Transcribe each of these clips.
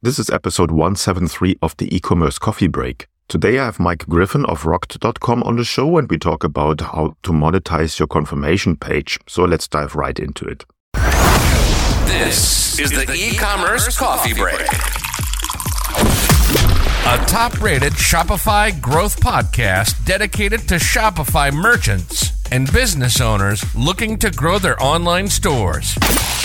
This is episode 173 of the e-commerce coffee break. Today I have Mike Griffin of Rokt.com on the show and we talk about how to monetize your confirmation page. So let's dive right into it. This is the e-commerce coffee break. A top-rated Shopify growth podcast dedicated to Shopify merchants and business owners looking to grow their online stores.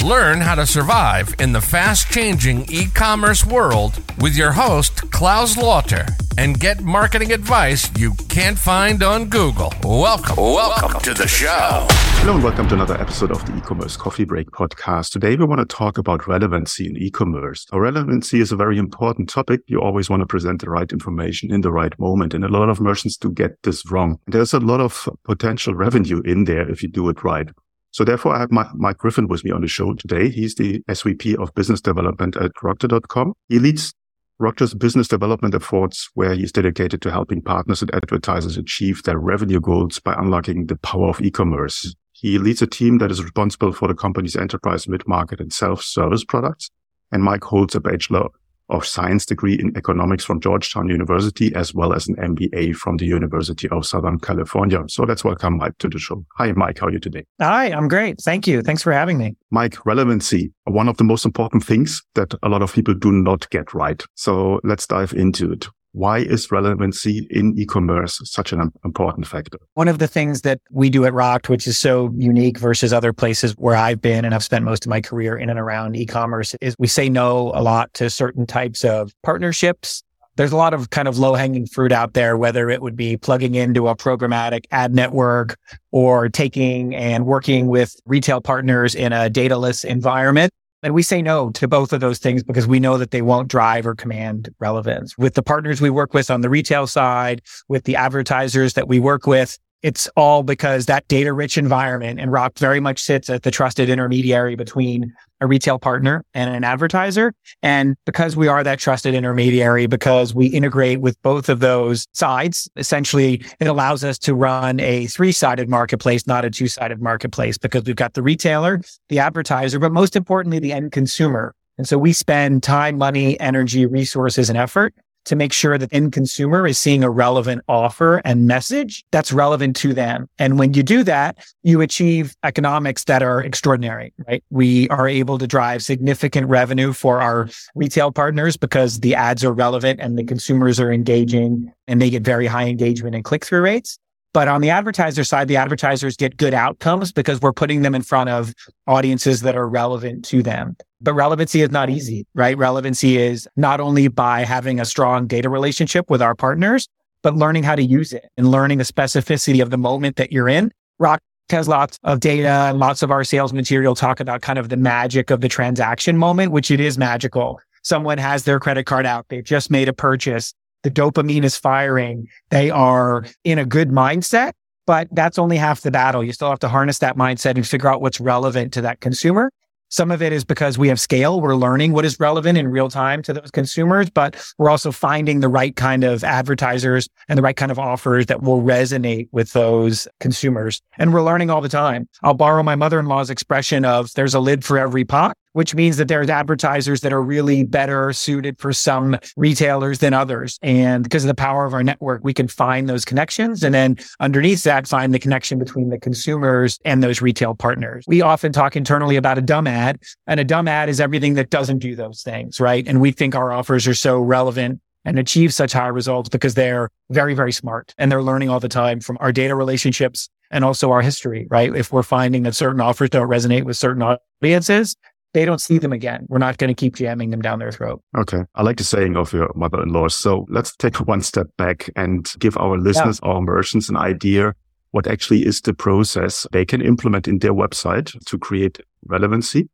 Learn how to survive in the fast changing e commerce world with your host, Claus Lauter, and get marketing advice you can't find on Google. Welcome, welcome to the show. Hello, and welcome to another episode of the e commerce coffee break podcast. Today, we want to talk about relevancy in e commerce. Relevancy is a very important topic. You always want to present the right information in the right moment. And a lot of merchants do get this wrong. There's a lot of potential revenue in there if you do it right. So therefore, I have Mike Griffin with me on the show today. He's the SVP of business development at Rokt.com. He leads Rokt's business development efforts where he's dedicated to helping partners and advertisers achieve their revenue goals by unlocking the power of e-commerce. He leads a team that is responsible for the company's enterprise, mid-market and self-service products. And Mike holds a bachelor of science degree in economics from Georgetown University, as well as an MBA from the University of Southern California. So let's welcome Mike to the show. Hi, Mike. How are you today? Hi, I'm great. Thank you. Thanks for having me. Mike, relevancy, one of the most important things that a lot of people do not get right. So let's dive into it. Why is relevancy in e-commerce such an important factor? One of the things that we do at Rokt, which is so unique versus other places where I've been and I've spent most of my career in and around e-commerce is we say no a lot to certain types of partnerships. There's a lot of kind of low hanging fruit out there, whether it would be plugging into a programmatic ad network or taking and working with retail partners in a dataless environment. And we say no to both of those things because we know that they won't drive or command relevance. With the partners we work with on the retail side, with the advertisers that we work with, it's all because that data rich environment and Rokt very much sits at the trusted intermediary between a retail partner and an advertiser. And because we are that trusted intermediary, because we integrate with both of those sides, essentially it allows us to run a three sided marketplace, not a two sided marketplace, because we've got the retailer, the advertiser, but most importantly, the end consumer. And so we spend time, money, energy, resources, and effort to make sure that end consumer is seeing a relevant offer and message that's relevant to them. And when you do that, you achieve economics that are extraordinary, right? We are able to drive significant revenue for our retail partners because the ads are relevant and the consumers are engaging and they get very high engagement and click through rates. But on the advertiser side, the advertisers get good outcomes because we're putting them in front of audiences that are relevant to them. But relevancy is not easy, right? Relevancy is not only by having a strong data relationship with our partners, but learning how to use it and learning the specificity of the moment that you're in. Rokt has lots of data and lots of our sales material talk about kind of the magic of the transaction moment, which it is magical. Someone has their credit card out. They've just made a purchase the dopamine is firing. They are in a good mindset, but that's only half the battle. You still have to harness that mindset and figure out what's relevant to that consumer. Some of it is because we have scale. We're learning what is relevant in real time to those consumers, but we're also finding the right kind of advertisers and the right kind of offers that will resonate with those consumers. And we're learning all the time. I'll borrow my mother-in-law's expression of there's a lid for every pot which means that there's advertisers that are really better suited for some retailers than others. And because of the power of our network, we can find those connections and then underneath that, find the connection between the consumers and those retail partners. We often talk internally about a dumb ad and a dumb ad is everything that doesn't do those things, right? And we think our offers are so relevant and achieve such high results because they're very, very smart and they're learning all the time from our data relationships and also our history, right? If we're finding that certain offers don't resonate with certain audiences, they don't see them again. We're not going to keep jamming them down their throat. Okay. I like the saying of your mother in law. So let's take one step back and give our listeners, yeah. our merchants an idea what actually is the process they can implement in their website to create relevancy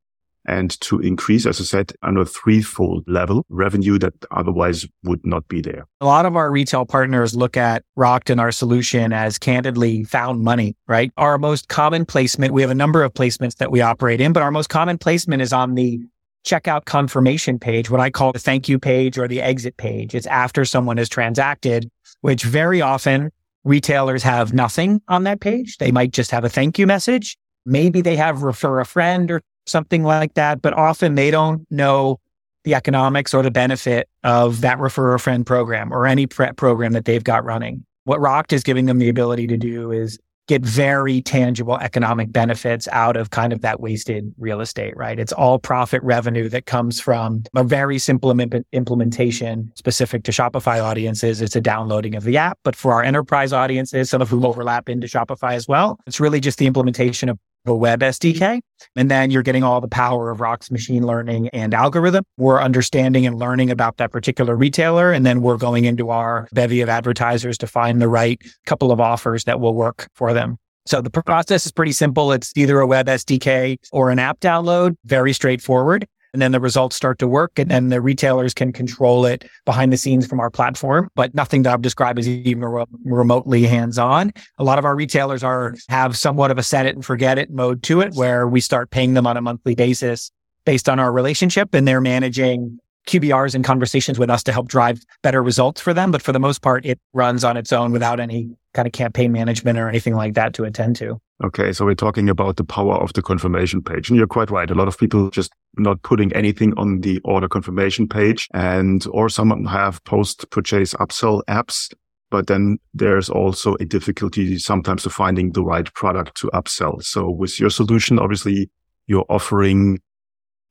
and to increase, as I said, on a threefold level revenue that otherwise would not be there. A lot of our retail partners look at Rokt and our solution as candidly found money, right? Our most common placement, we have a number of placements that we operate in, but our most common placement is on the checkout confirmation page, what I call the thank you page or the exit page. It's after someone has transacted, which very often retailers have nothing on that page. They might just have a thank you message. Maybe they have refer a friend or something like that. But often they don't know the economics or the benefit of that refer a friend program or any prep program that they've got running. What Rokt is giving them the ability to do is get very tangible economic benefits out of kind of that wasted real estate, right? It's all profit revenue that comes from a very simple Im- implementation specific to Shopify audiences. It's a downloading of the app, but for our enterprise audiences, some of whom overlap into Shopify as well, it's really just the implementation of a web SDK. And then you're getting all the power of Rokt's machine learning and algorithm. We're understanding and learning about that particular retailer. And then we're going into our bevy of advertisers to find the right couple of offers that will work for them. So the process is pretty simple. It's either a web SDK or an app download, very straightforward and then the results start to work and then the retailers can control it behind the scenes from our platform. But nothing that i've described is even re- remotely hands-on. A lot of our retailers are have somewhat of a set it and forget it mode to it where we start paying them on a monthly basis based on our relationship and they're managing QBRs and conversations with us to help drive better results for them. But for the most part, it runs on its own without any kind of campaign management or anything like that to attend to. Okay, so we're talking about the power of the confirmation page. And you're quite right. A lot of people just not putting anything on the order confirmation page and or some have post purchase upsell apps. But then there's also a difficulty sometimes to finding the right product to upsell. So with your solution, obviously you're offering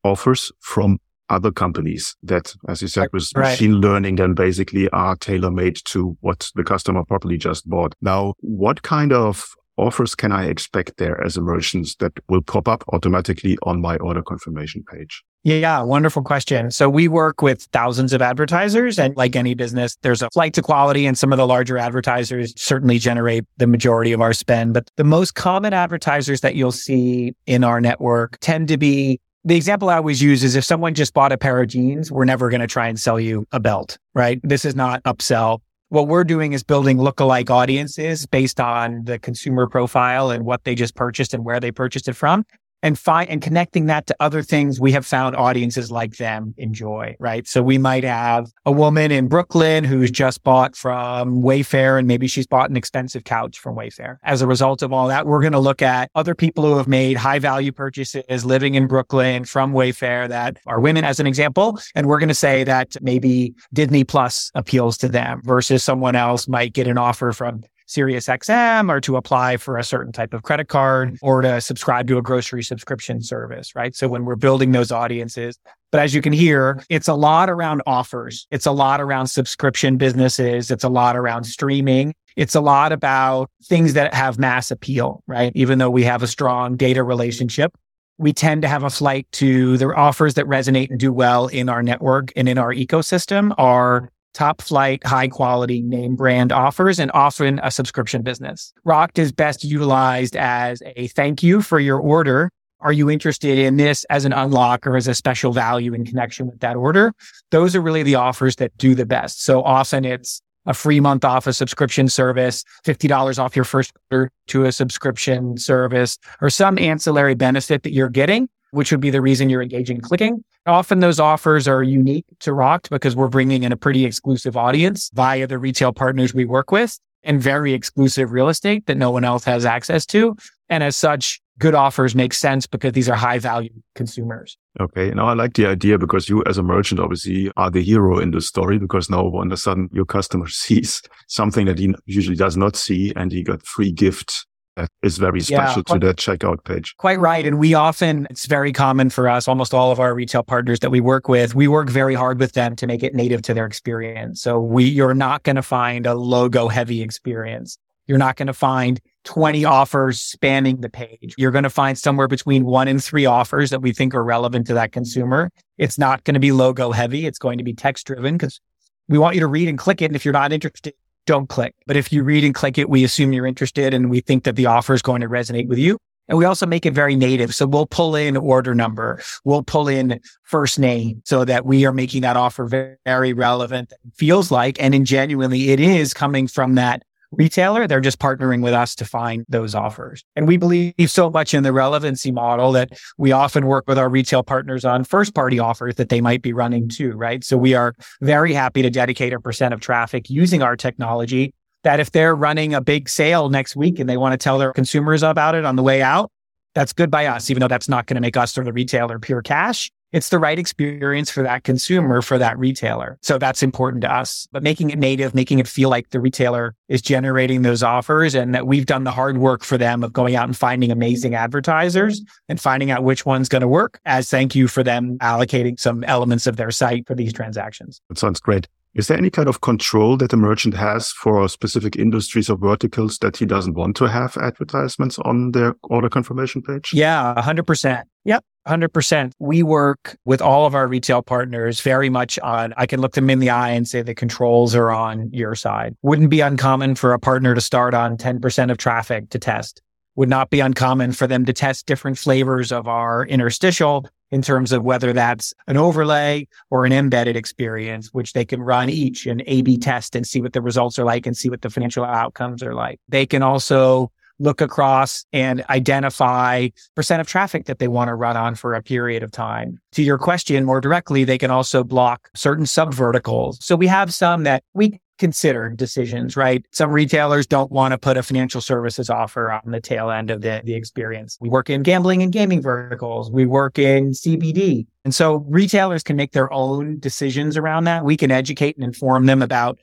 offers from other companies that, as you said, with right. machine learning, then basically are tailor made to what the customer probably just bought. Now, what kind of offers can I expect there as a merchant that will pop up automatically on my order confirmation page? Yeah, wonderful question. So we work with thousands of advertisers and like any business, there's a flight to quality and some of the larger advertisers certainly generate the majority of our spend. But the most common advertisers that you'll see in our network tend to be the example I always use is if someone just bought a pair of jeans, we're never going to try and sell you a belt, right? This is not upsell. What we're doing is building lookalike audiences based on the consumer profile and what they just purchased and where they purchased it from and find and connecting that to other things we have found audiences like them enjoy, right? So we might have a woman in Brooklyn who's just bought from Wayfair and maybe she's bought an expensive couch from Wayfair. As a result of all that, we're going to look at other people who have made high value purchases living in Brooklyn from Wayfair that are women as an example. And we're going to say that maybe Disney Plus appeals to them versus someone else might get an offer from SiriusXM or to apply for a certain type of credit card mm-hmm. or to subscribe to a grocery subscription service, right? So when we're building those audiences, but as you can hear, it's a lot around offers. It's a lot around subscription businesses. It's a lot around streaming. It's a lot about things that have mass appeal, right? Even though we have a strong data relationship, we tend to have a flight to the offers that resonate and do well in our network and in our ecosystem are top flight, high quality name brand offers and often a subscription business. Rokt is best utilized as a thank you for your order. Are you interested in this as an unlock or as a special value in connection with that order? Those are really the offers that do the best. So often it's a free month off a subscription service, $50 off your first order to a subscription service, or some ancillary benefit that you're getting, which would be the reason you're engaging clicking. Often those offers are unique to Rokt because we're bringing in a pretty exclusive audience via the retail partners we work with and very exclusive real estate that no one else has access to. And as such, good offers make sense because these are high value consumers. Okay. Now I like the idea because you as a merchant obviously are the hero in the story because now all of a sudden your customer sees something that he usually does not see and he got free gift that is very special yeah, to the checkout page. Quite right. And we often, it's very common for us, almost all of our retail partners that we work with, we work very hard with them to make it native to their experience. So we, you're not going to find a logo heavy experience. You're not going to find 20 offers spanning the page. You're going to find somewhere between one and three offers that we think are relevant to that consumer. It's not going to be logo heavy. It's going to be text driven because we want you to read and click it. And if you're not interested, don't click. But if you read and click it, we assume you're interested and we think that the offer is going to resonate with you. And we also make it very native. So we'll pull in order number. We'll pull in first name so that we are making that offer very, very relevant. Feels like, and in genuinely it is coming from that retailer. They're just partnering with us to find those offers. And we believe so much in the relevancy model that we often work with our retail partners on first party offers that they might be running mm-hmm. too, right? So we are very happy to dedicate a percent of traffic using our technology that if they're running a big sale next week and they want to tell their consumers about it on the way out, that's good by us, even though that's not going to make us or the retailer pure cash. It's the right experience for that consumer, for that retailer. So that's important to us. But making it native, making it feel like the retailer is generating those offers and that we've done the hard work for them of going out and finding amazing advertisers and finding out which one's going to work as thank you for them allocating some elements of their site for these transactions. That sounds great. Is there any kind of control that the merchant has for specific industries or verticals that he doesn't want to have advertisements on their order confirmation page? Yeah, 100%. Yep. 100%. We work with all of our retail partners very much on, I can look them in the eye and say the controls are on your side. Wouldn't be uncommon for a partner to start on 10% of traffic to test. Would not be uncommon for them to test different flavors of our interstitial in terms of whether that's an overlay or an embedded experience, which they can run each and A B test and see what the results are like and see what the financial outcomes are like. They can also look across and identify percent of traffic that they want to run on for a period of time. To your question more directly, they can also block certain sub verticals. So we have some that we consider decisions, right? Some retailers don't want to put a financial services offer on the tail end of the, the experience. We work in gambling and gaming verticals. We work in CBD. And so retailers can make their own decisions around that. We can educate and inform them about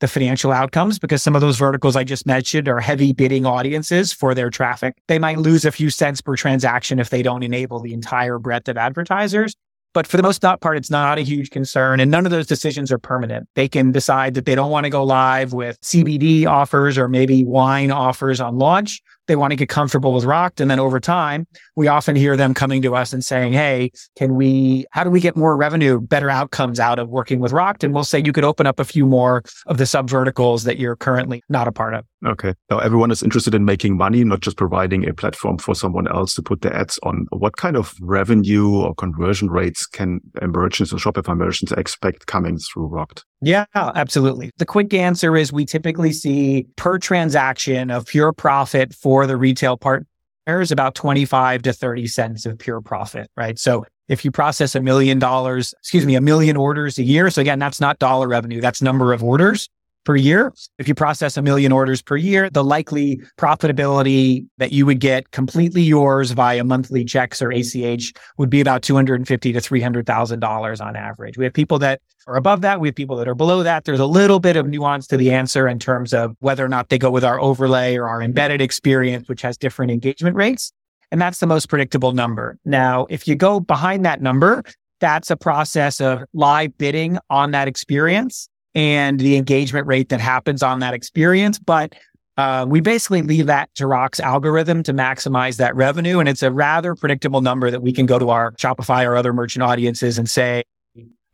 the financial outcomes because some of those verticals I just mentioned are heavy bidding audiences for their traffic. They might lose a few cents per transaction if they don't enable the entire breadth of advertisers. But for the most part, it's not a huge concern. And none of those decisions are permanent. They can decide that they don't want to go live with CBD offers or maybe wine offers on launch. They want to get comfortable with Rokt. And then over time, we often hear them coming to us and saying, Hey, can we, how do we get more revenue, better outcomes out of working with Rokt? And we'll say you could open up a few more of the sub verticals that you're currently not a part of. Okay. Now everyone is interested in making money, not just providing a platform for someone else to put their ads on. What kind of revenue or conversion rates can merchants or Shopify merchants expect coming through Rokt? Yeah, absolutely. The quick answer is we typically see per transaction of pure profit for the retail partners about 25 to 30 cents of pure profit, right? So if you process a million dollars, excuse me, a million orders a year. So again, that's not dollar revenue. That's number of orders per year. If you process a million orders per year, the likely profitability that you would get completely yours via monthly checks or ACH would be about 250 to $300,000 on average. We have people that are above that. We have people that are below that. There's a little bit of nuance to the answer in terms of whether or not they go with our overlay or our embedded experience, which has different engagement rates. And that's the most predictable number. Now, if you go behind that number, that's a process of live bidding on that experience and the engagement rate that happens on that experience. But uh, we basically leave that to Rokt's algorithm to maximize that revenue. And it's a rather predictable number that we can go to our Shopify or other merchant audiences and say,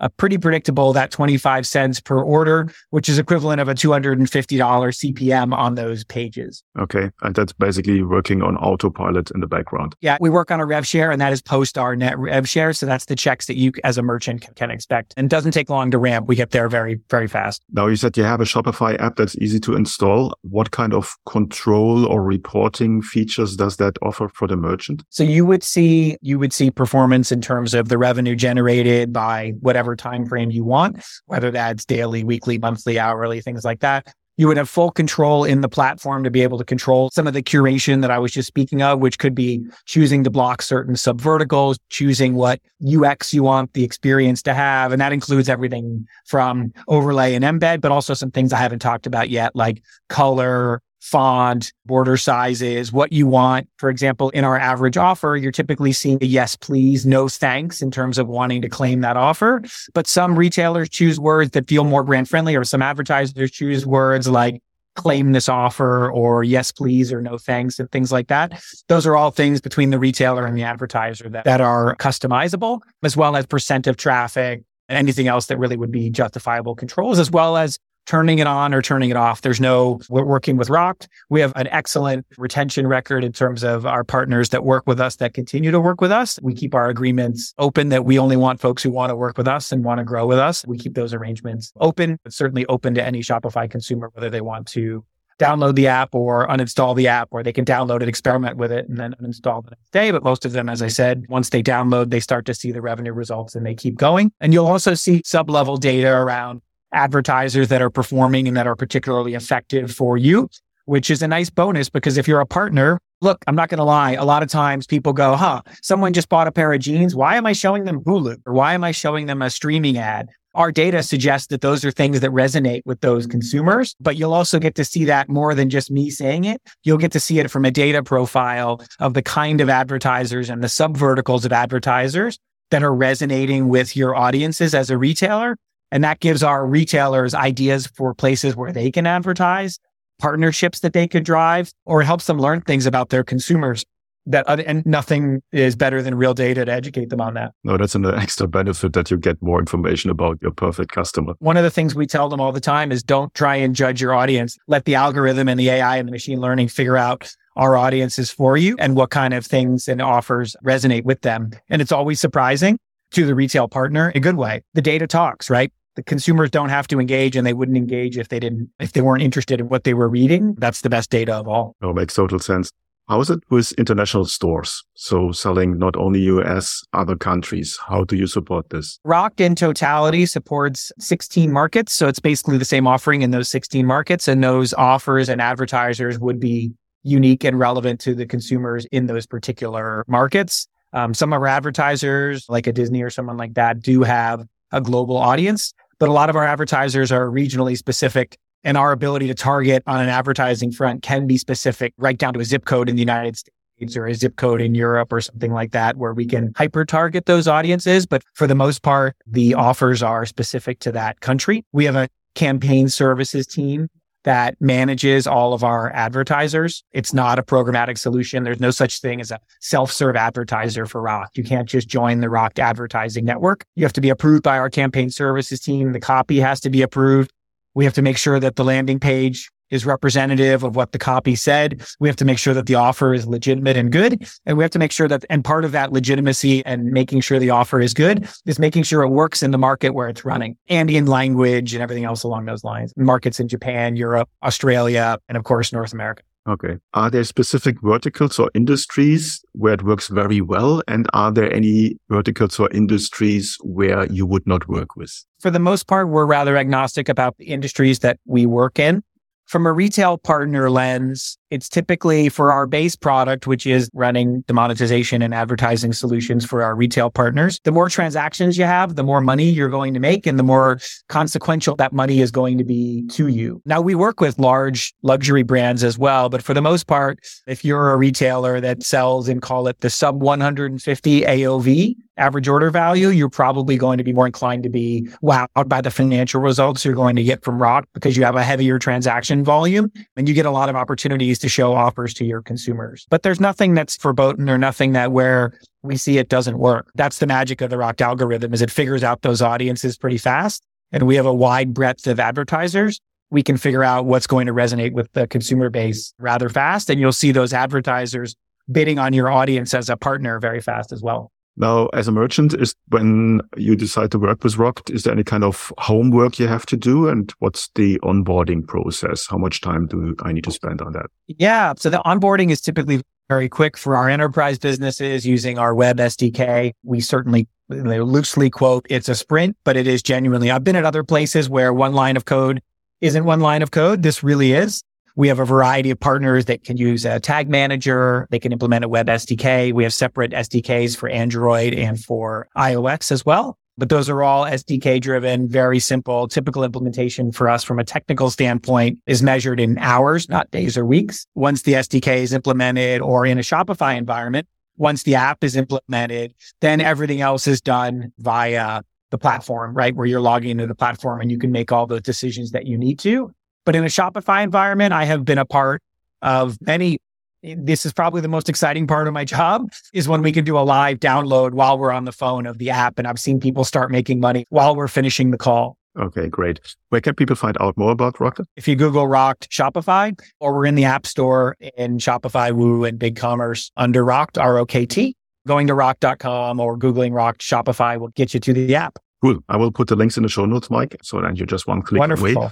a pretty predictable that 25 cents per order, which is equivalent of a $250 CPM on those pages. Okay. And that's basically working on autopilot in the background. Yeah. We work on a rev share and that is post our net rev share. So that's the checks that you as a merchant can, can expect and doesn't take long to ramp. We get there very, very fast. Now you said you have a Shopify app that's easy to install. What kind of control or reporting features does that offer for the merchant? So you would see, you would see performance in terms of the revenue generated by whatever whatever time frame you want, whether that's daily, weekly, monthly, hourly, things like that. You would have full control in the platform to be able to control some of the curation that I was just speaking of, which could be choosing to block certain subverticals, choosing what UX you want the experience to have. And that includes everything from overlay and embed, but also some things I haven't talked about yet, like color, font, border sizes, what you want. For example, in our average offer, you're typically seeing a yes, please, no thanks in terms of wanting to claim that offer. But some retailers choose words that feel more brand friendly or some advertisers choose words like claim this offer or yes, please, or no thanks and things like that. Those are all things between the retailer and the advertiser that, that are customizable as well as percent of traffic and anything else that really would be justifiable controls, as well as turning it on or turning it off. There's no, we're working with Rokt. We have an excellent retention record in terms of our partners that work with us that continue to work with us. We keep our agreements open that we only want folks who want to work with us and want to grow with us. We keep those arrangements open, but certainly open to any Shopify consumer, whether they want to download the app or uninstall the app, or they can download it, experiment with it, and then uninstall the next day. But most of them, as I said, once they download, they start to see the revenue results and they keep going. And you'll also see sub level data around advertisers that are performing and that are particularly effective for you, which is a nice bonus because if you're a partner Look, I'm not going to lie. A lot of times people go, huh, someone just bought a pair of jeans. Why am I showing them Hulu? Or why am I showing them a streaming ad? Our data suggests that those are things that resonate with those mm-hmm. consumers, but you'll also get to see that more than just me saying it. You'll get to see it from a data profile of the kind of advertisers and the sub verticals of advertisers that are resonating with your audiences as a retailer. And that gives our retailers ideas for places where they can advertise, partnerships that they could drive, or it helps them learn things about their consumers that and nothing is better than real data to educate them on that. No, that's an extra benefit that you get more information about your perfect customer. One of the things we tell them all the time is don't try and judge your audience. Let the algorithm and the AI and the machine learning figure out our audiences for you and what kind of things and offers resonate with them. And it's always surprising to the retail partner in a good way. The data talks, right? The consumers don't have to engage and they wouldn't engage if they didn't, if they weren't interested in what they were reading. That's the best data of all. Oh, makes total sense. How is it with international stores? So selling not only US, other countries. How do you support this? Rokt in totality supports 16 markets. So it's basically the same offering in those 16 markets. And those offers and advertisers would be unique and relevant to the consumers in those particular markets. Um, some of our advertisers, like a Disney or someone like that, do have a global audience, but a lot of our advertisers are regionally specific. And our ability to target on an advertising front can be specific right down to a zip code in the United States or a zip code in Europe or something like that, where we can hyper target those audiences. But for the most part, the offers are specific to that country. We have a campaign services team that manages all of our advertisers. It's not a programmatic solution. There's no such thing as a self-serve advertiser for Rokt. You can't just join the Rokt advertising network. You have to be approved by our campaign services team. The copy has to be approved. We have to make sure that the landing page is representative of what the copy said. We have to make sure that the offer is legitimate and good. And we have to make sure that, and part of that legitimacy and making sure the offer is good is making sure it works in the market where it's running and in language and everything else along those lines. Markets in Japan, Europe, Australia, and of course, North America. Okay. Are there specific verticals or industries where it works very well? And are there any verticals or industries where you would not work with? For the most part, we're rather agnostic about the industries that we work in. From a retail partner lens, it's typically for our base product, which is running the monetization and advertising solutions for our retail partners. The more transactions you have, the more money you're going to make and the more consequential that money is going to be to you. Now we work with large luxury brands as well, but for the most part, if you're a retailer that sells and call it the sub 150 AOV, average order value, you're probably going to be more inclined to be wowed by the financial results you're going to get from Rokt because you have a heavier transaction volume and you get a lot of opportunities to show offers to your consumers. But there's nothing that's verboten or nothing that where we see it doesn't work. That's the magic of the Rokt algorithm is it figures out those audiences pretty fast. And we have a wide breadth of advertisers. We can figure out what's going to resonate with the consumer base rather fast. And you'll see those advertisers bidding on your audience as a partner very fast as well. Now, as a merchant, is when you decide to work with Rokt, is there any kind of homework you have to do? And what's the onboarding process? How much time do I need to spend on that? Yeah. So the onboarding is typically very quick for our enterprise businesses using our web SDK. We certainly loosely quote, it's a sprint, but it is genuinely. I've been at other places where one line of code isn't one line of code. This really is. We have a variety of partners that can use a tag manager. They can implement a web SDK. We have separate SDKs for Android and for iOS as well. But those are all SDK driven, very simple. Typical implementation for us from a technical standpoint is measured in hours, not days or weeks. Once the SDK is implemented or in a Shopify environment, once the app is implemented, then everything else is done via the platform, right? Where you're logging into the platform and you can make all the decisions that you need to. But in a Shopify environment, I have been a part of many. This is probably the most exciting part of my job is when we can do a live download while we're on the phone of the app. And I've seen people start making money while we're finishing the call. Okay, great. Where can people find out more about Rokt? If you Google Rokt Shopify, or we're in the App Store in Shopify, Woo, and BigCommerce under Rokt, R O K T, going to rokt.com or Googling Rokt Shopify will get you to the app. Cool. I will put the links in the show notes, Mike. So then you're just one click Wonderful. away.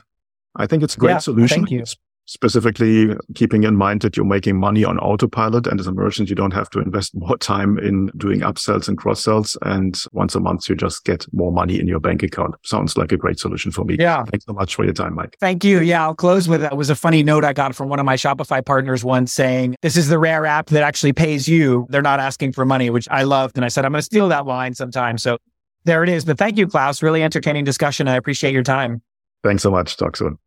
I think it's a great yeah, solution. Thank you. specifically keeping in mind that you're making money on autopilot and as a merchant, you don't have to invest more time in doing upsells and cross sells. And once a month, you just get more money in your bank account. Sounds like a great solution for me. Yeah. Thanks so much for your time, Mike. Thank you. Yeah. I'll close with that. It was a funny note I got from one of my Shopify partners once saying, this is the rare app that actually pays you. They're not asking for money, which I loved. And I said, I'm going to steal that line sometime. So there it is. But thank you, Claus. Really entertaining discussion. I appreciate your time. Thanks so much. Talk soon.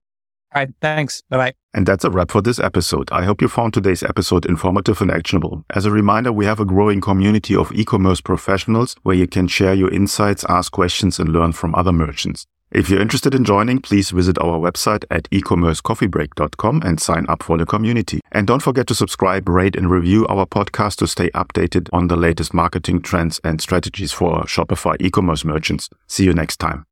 All right. Thanks. Bye bye. And that's a wrap for this episode. I hope you found today's episode informative and actionable. As a reminder, we have a growing community of e-commerce professionals where you can share your insights, ask questions, and learn from other merchants. If you're interested in joining, please visit our website at ecommercecoffeebreak.com and sign up for the community. And don't forget to subscribe, rate, and review our podcast to stay updated on the latest marketing trends and strategies for Shopify e-commerce merchants. See you next time.